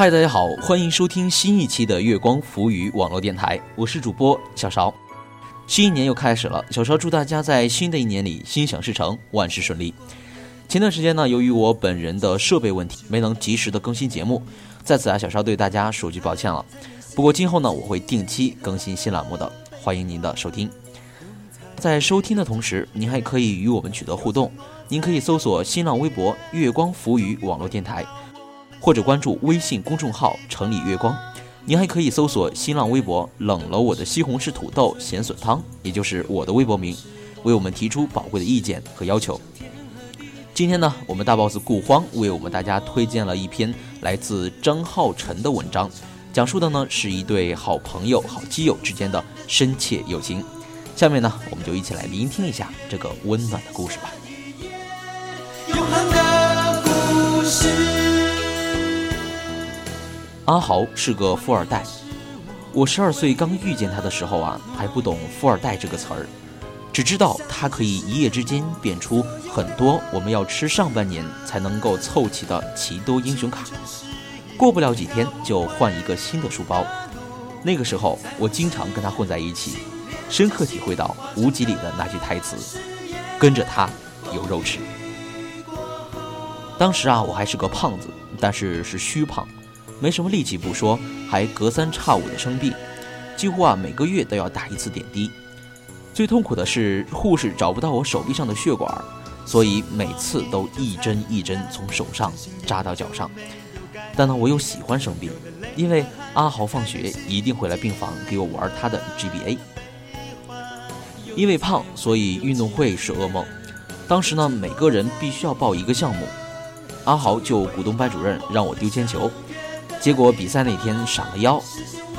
嗨，大家好，欢迎收听新一期的月光浮语网络电台，我是主播小勺。新一年又开始了，小勺祝大家在新的一年里心想事成，万事顺利。前段时间呢，由于我本人的设备问题，没能及时的更新节目，在此啊，小勺对大家说句抱歉了。不过今后呢，我会定期更新新栏目的，欢迎您的收听。在收听的同时，您还可以与我们取得互动，您可以搜索新浪微博“月光浮语网络电台”。或者关注微信公众号“城里月光”，您还可以搜索新浪微博“冷了我的西红柿土豆咸笋汤”，也就是我的微博名，为我们提出宝贵的意见和要求。今天呢，我们大 boss 顾荒为我们大家推荐了一篇来自张浩晨的文章，讲述的呢是一对好朋友、好基友之间的深切友情。下面呢，我们就一起来聆听一下这个温暖的故事吧。阿豪是个富二代，我十二岁刚遇见他的时候啊，还不懂“富二代”这个词儿，只知道他可以一夜之间变出很多我们要吃上半年才能够凑齐的奇多英雄卡，过不了几天就换一个新的书包。那个时候我经常跟他混在一起，深刻体会到《无极》里的那句台词：“跟着他有肉吃。”当时啊，我还是个胖子，但是是虚胖。没什么力气不说，还隔三差五的生病，几乎啊每个月都要打一次点滴。最痛苦的是护士找不到我手臂上的血管，所以每次都一针一针从手上扎到脚上。但呢，我又喜欢生病，因为阿豪放学一定会来病房给我玩他的 GBA。因为胖，所以运动会是噩梦。当时呢，每个人必须要报一个项目，阿豪就鼓动班主任让我丢铅球。结果比赛那天闪了腰，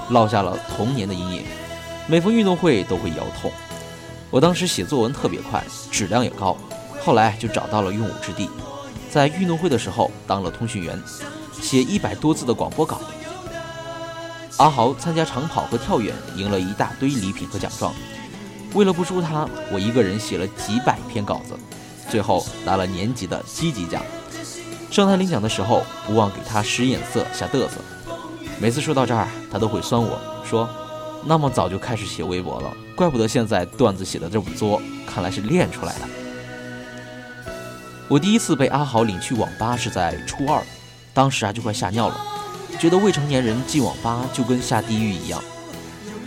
落下了童年的阴影。每逢运动会都会腰痛。我当时写作文特别快，质量也高，后来就找到了用武之地，在运动会的时候当了通讯员，写一百多字的广播稿。阿豪参加长跑和跳远，赢了一大堆礼品和奖状。为了不输他，我一个人写了几百篇稿子，最后拿了年级的积极奖。上台领奖的时候，不忘给他使眼色、瞎嘚瑟。每次说到这儿，他都会酸我说：“那么早就开始写微博了，怪不得现在段子写的这么作，看来是练出来的。”我第一次被阿豪领去网吧是在初二，当时啊就快吓尿了，觉得未成年人进网吧就跟下地狱一样。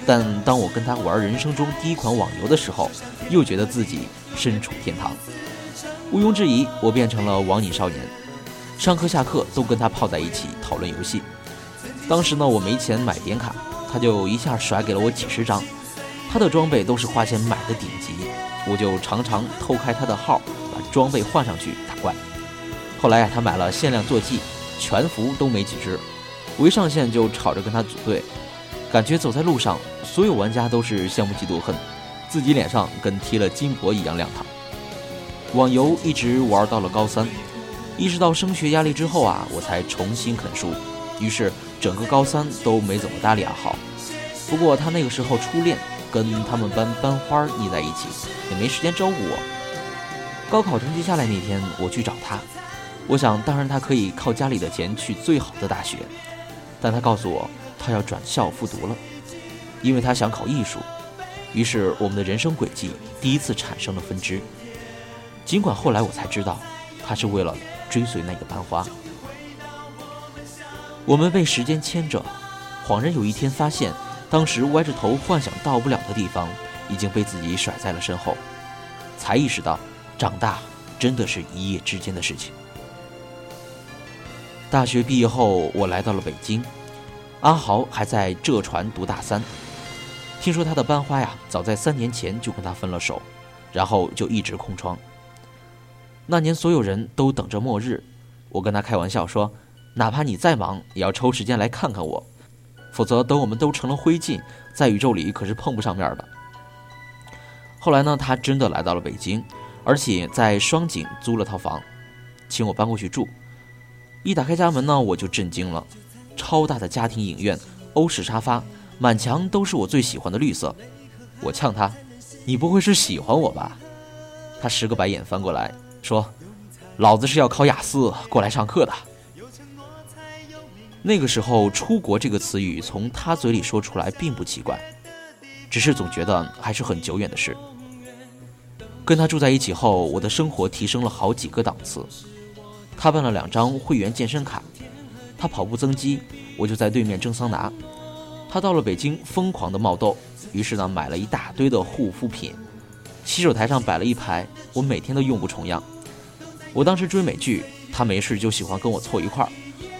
但当我跟他玩人生中第一款网游的时候，又觉得自己身处天堂。毋庸置疑，我变成了网瘾少年。上课下课都跟他泡在一起讨论游戏。当时呢，我没钱买点卡，他就一下甩给了我几十张。他的装备都是花钱买的顶级，我就常常偷开他的号，把装备换上去打怪。后来，他买了限量坐骑，全服都没几只，我一上线就吵着跟他组队，感觉走在路上，所有玩家都是羡慕嫉妒恨，自己脸上跟贴了金箔一样亮堂。网游一直玩到了高三。意识到升学压力之后啊，我才重新啃书。于是整个高三都没怎么搭理阿豪。不过他那个时候初恋，跟他们班班花腻在一起，也没时间招呼我。高考成绩下来那天，我去找他，我想当然他可以靠家里的钱去最好的大学，但他告诉我他要转校复读了，因为他想考艺术。于是我们的人生轨迹第一次产生了分支。尽管后来我才知道，他是为了。追随那个班花，我们被时间牵着，恍然有一天发现，当时歪着头幻想到不了的地方，已经被自己甩在了身后，才意识到，长大真的是一夜之间的事情。大学毕业后，我来到了北京，阿豪还在浙传读大三，听说他的班花呀，早在三年前就跟他分了手，然后就一直空窗。那年所有人都等着末日，我跟他开玩笑说：“哪怕你再忙，也要抽时间来看看我，否则等我们都成了灰烬，在宇宙里可是碰不上面的。”后来呢，他真的来到了北京，而且在双井租了套房，请我搬过去住。一打开家门呢，我就震惊了：超大的家庭影院，欧式沙发，满墙都是我最喜欢的绿色。我呛他：“你不会是喜欢我吧？”他十个白眼翻过来。说：“老子是要考雅思过来上课的。”那个时候，“出国”这个词语从他嘴里说出来并不奇怪，只是总觉得还是很久远的事。跟他住在一起后，我的生活提升了好几个档次。他办了两张会员健身卡，他跑步增肌，我就在对面蒸桑拿。他到了北京疯狂的冒痘，于是呢买了一大堆的护肤品，洗手台上摆了一排，我每天都用不重样。我当时追美剧，他没事就喜欢跟我凑一块儿。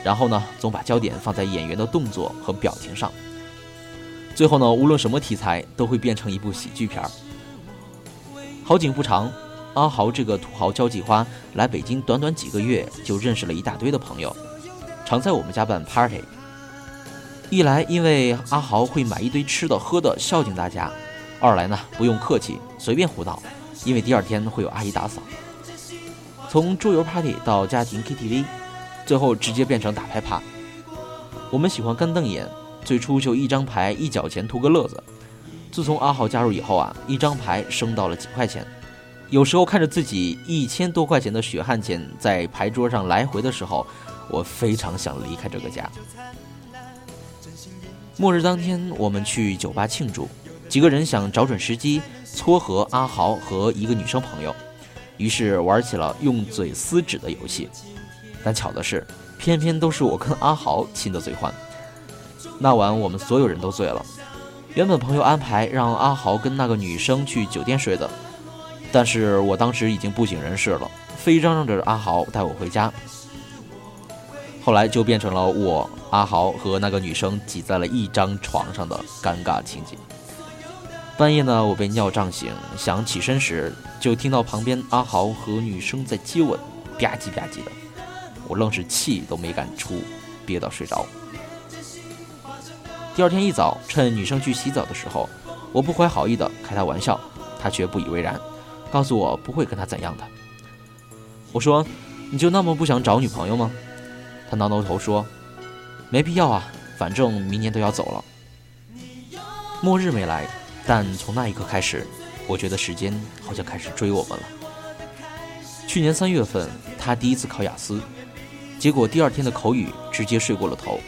然后呢，总把焦点放在演员的动作和表情上。最后呢，无论什么题材都会变成一部喜剧片儿。好景不长，阿豪这个土豪交际花来北京，短短几个月就认识了一大堆的朋友，常在我们家办 party。一来因为阿豪会买一堆吃的喝的孝敬大家，二来呢不用客气，随便胡闹，因为第二天会有阿姨打扫。从桌游 party 到家庭 KTV。最后直接变成打牌趴。我们喜欢干瞪眼，最初就一张牌一角钱图个乐子。自从阿豪加入以后啊，一张牌升到了几块钱。有时候看着自己一千多块钱的血汗钱在牌桌上来回的时候，我非常想离开这个家。末日当天，我们去酒吧庆祝，几个人想找准时机撮合阿豪和一个女生朋友，于是玩起了用嘴撕纸的游戏。但巧的是，偏偏都是我跟阿豪亲的最欢。那晚我们所有人都醉了。原本朋友安排让阿豪跟那个女生去酒店睡的，但是我当时已经不省人事了，非嚷嚷着阿豪带我回家。后来就变成了我、阿豪和那个女生挤在了一张床上的尴尬情景。半夜呢，我被尿胀醒，想起身时，就听到旁边阿豪和女生在接吻，吧唧吧唧的。我愣是气都没敢出，憋到睡着。第二天一早，趁女生去洗澡的时候，我不怀好意的开她玩笑，她却不以为然，告诉我不会跟她怎样的。我说：“你就那么不想找女朋友吗？”她挠挠头说：“没必要啊，反正明年都要走了。”末日没来，但从那一刻开始，我觉得时间好像开始追我们了。去年三月份，她第一次考雅思。结果第二天的口语直接睡过了头。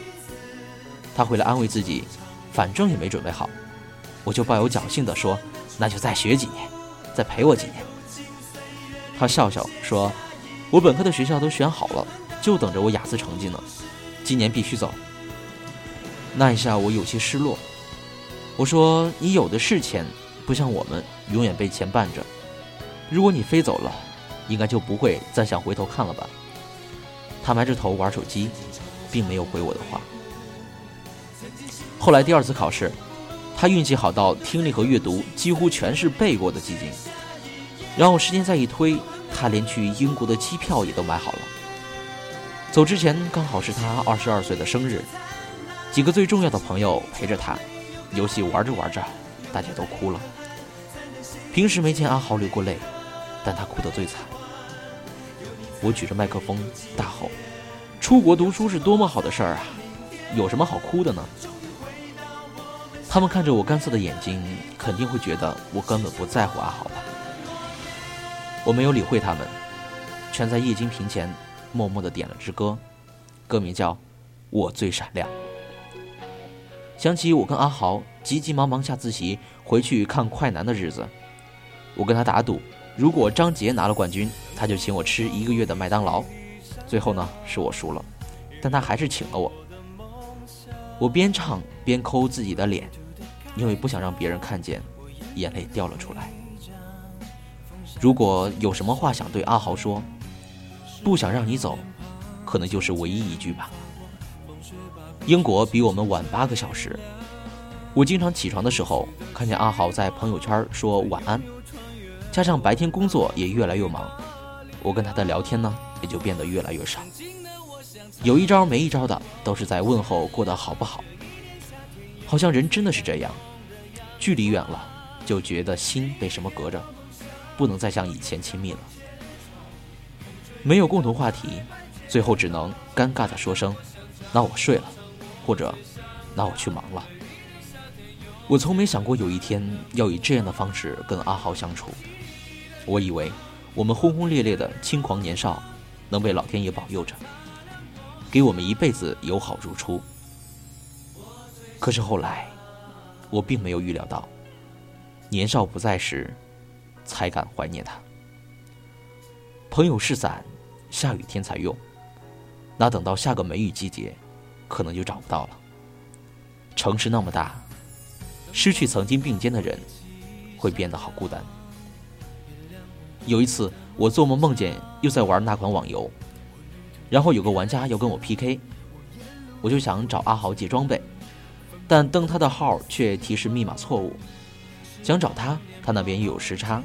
他回来安慰自己，反正也没准备好，我就抱有侥幸地说：“那就再学几年，再陪我几年。”他笑笑说：“我本科的学校都选好了，就等着我雅思成绩呢，今年必须走。”那一下我有些失落。我说：“你有的是钱，不像我们永远被钱绊着。如果你飞走了，应该就不会再想回头看了吧。”他埋着头玩手机，并没有回我的话。后来第二次考试，他运气好到听力和阅读几乎全是背过的基金。然后时间再一推，他连去英国的机票也都买好了。走之前刚好是他二十二岁的生日，几个最重要的朋友陪着他，游戏玩着玩着，大家都哭了。平时没见阿豪流过泪，但他哭得最惨。我举着麦克风大吼：“出国读书是多么好的事儿啊！有什么好哭的呢？”他们看着我干涩的眼睛，肯定会觉得我根本不在乎阿豪吧。我没有理会他们，全在液晶屏前默默地点了支歌，歌名叫《我最闪亮》。想起我跟阿豪急急忙忙下自习回去看快男的日子，我跟他打赌。如果张杰拿了冠军，他就请我吃一个月的麦当劳。最后呢，是我输了，但他还是请了我。我边唱边抠自己的脸，因为不想让别人看见，眼泪掉了出来。如果有什么话想对阿豪说，不想让你走，可能就是唯一一句吧。英国比我们晚八个小时，我经常起床的时候看见阿豪在朋友圈说晚安。加上白天工作也越来越忙，我跟他的聊天呢也就变得越来越少。有一招没一招的，都是在问候过得好不好。好像人真的是这样，距离远了，就觉得心被什么隔着，不能再像以前亲密了。没有共同话题，最后只能尴尬的说声：“那我睡了，或者那我去忙了。”我从没想过有一天要以这样的方式跟阿豪相处。我以为我们轰轰烈烈的轻狂年少能被老天爷保佑着，给我们一辈子友好如初。可是后来，我并没有预料到，年少不在时，才敢怀念他。朋友是伞，下雨天才用，那等到下个梅雨季节，可能就找不到了。城市那么大，失去曾经并肩的人，会变得好孤单。有一次，我做梦梦见又在玩那款网游，然后有个玩家要跟我 PK，我就想找阿豪借装备，但登他的号却提示密码错误，想找他，他那边又有时差，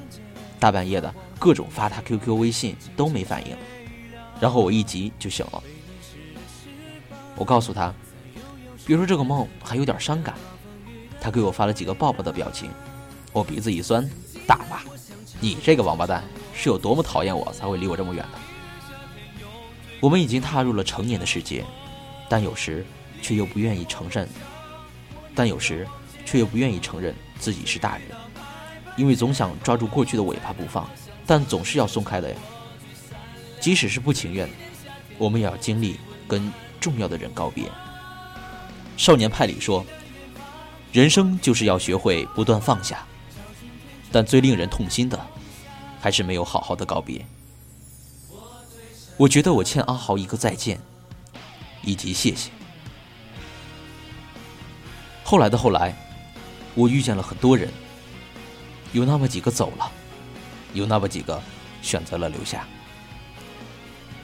大半夜的各种发他 QQ、微信都没反应，然后我一急就醒了，我告诉他，别说这个梦还有点伤感，他给我发了几个抱抱的表情，我鼻子一酸，大骂。你这个王八蛋是有多么讨厌我才会离我这么远的？我们已经踏入了成年的世界，但有时却又不愿意承认，但有时却又不愿意承认自己是大人，因为总想抓住过去的尾巴不放，但总是要松开的呀。即使是不情愿，我们也要经历跟重要的人告别。少年派里说，人生就是要学会不断放下。但最令人痛心的，还是没有好好的告别。我觉得我欠阿豪一个再见，以及谢谢。后来的后来，我遇见了很多人，有那么几个走了，有那么几个选择了留下。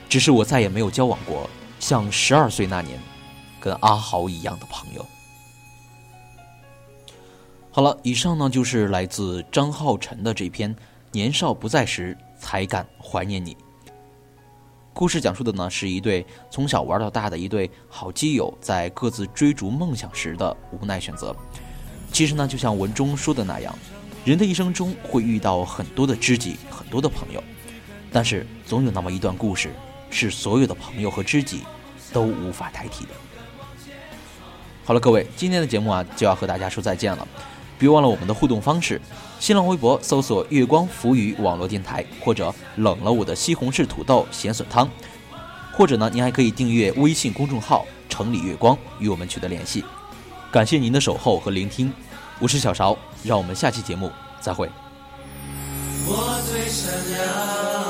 只是我再也没有交往过像十二岁那年跟阿豪一样的朋友。好了，以上呢就是来自张浩晨的这篇《年少不在时才敢怀念你》。故事讲述的呢是一对从小玩到大的一对好基友在各自追逐梦想时的无奈选择。其实呢，就像文中说的那样，人的一生中会遇到很多的知己，很多的朋友，但是总有那么一段故事是所有的朋友和知己都无法代替的。好了，各位，今天的节目啊就要和大家说再见了。别忘了我们的互动方式，新浪微博搜索“月光浮语网络电台”或者“冷了我的西红柿土豆咸笋汤”，或者呢，您还可以订阅微信公众号“城里月光”与我们取得联系。感谢您的守候和聆听，我是小勺，让我们下期节目再会。我最闪亮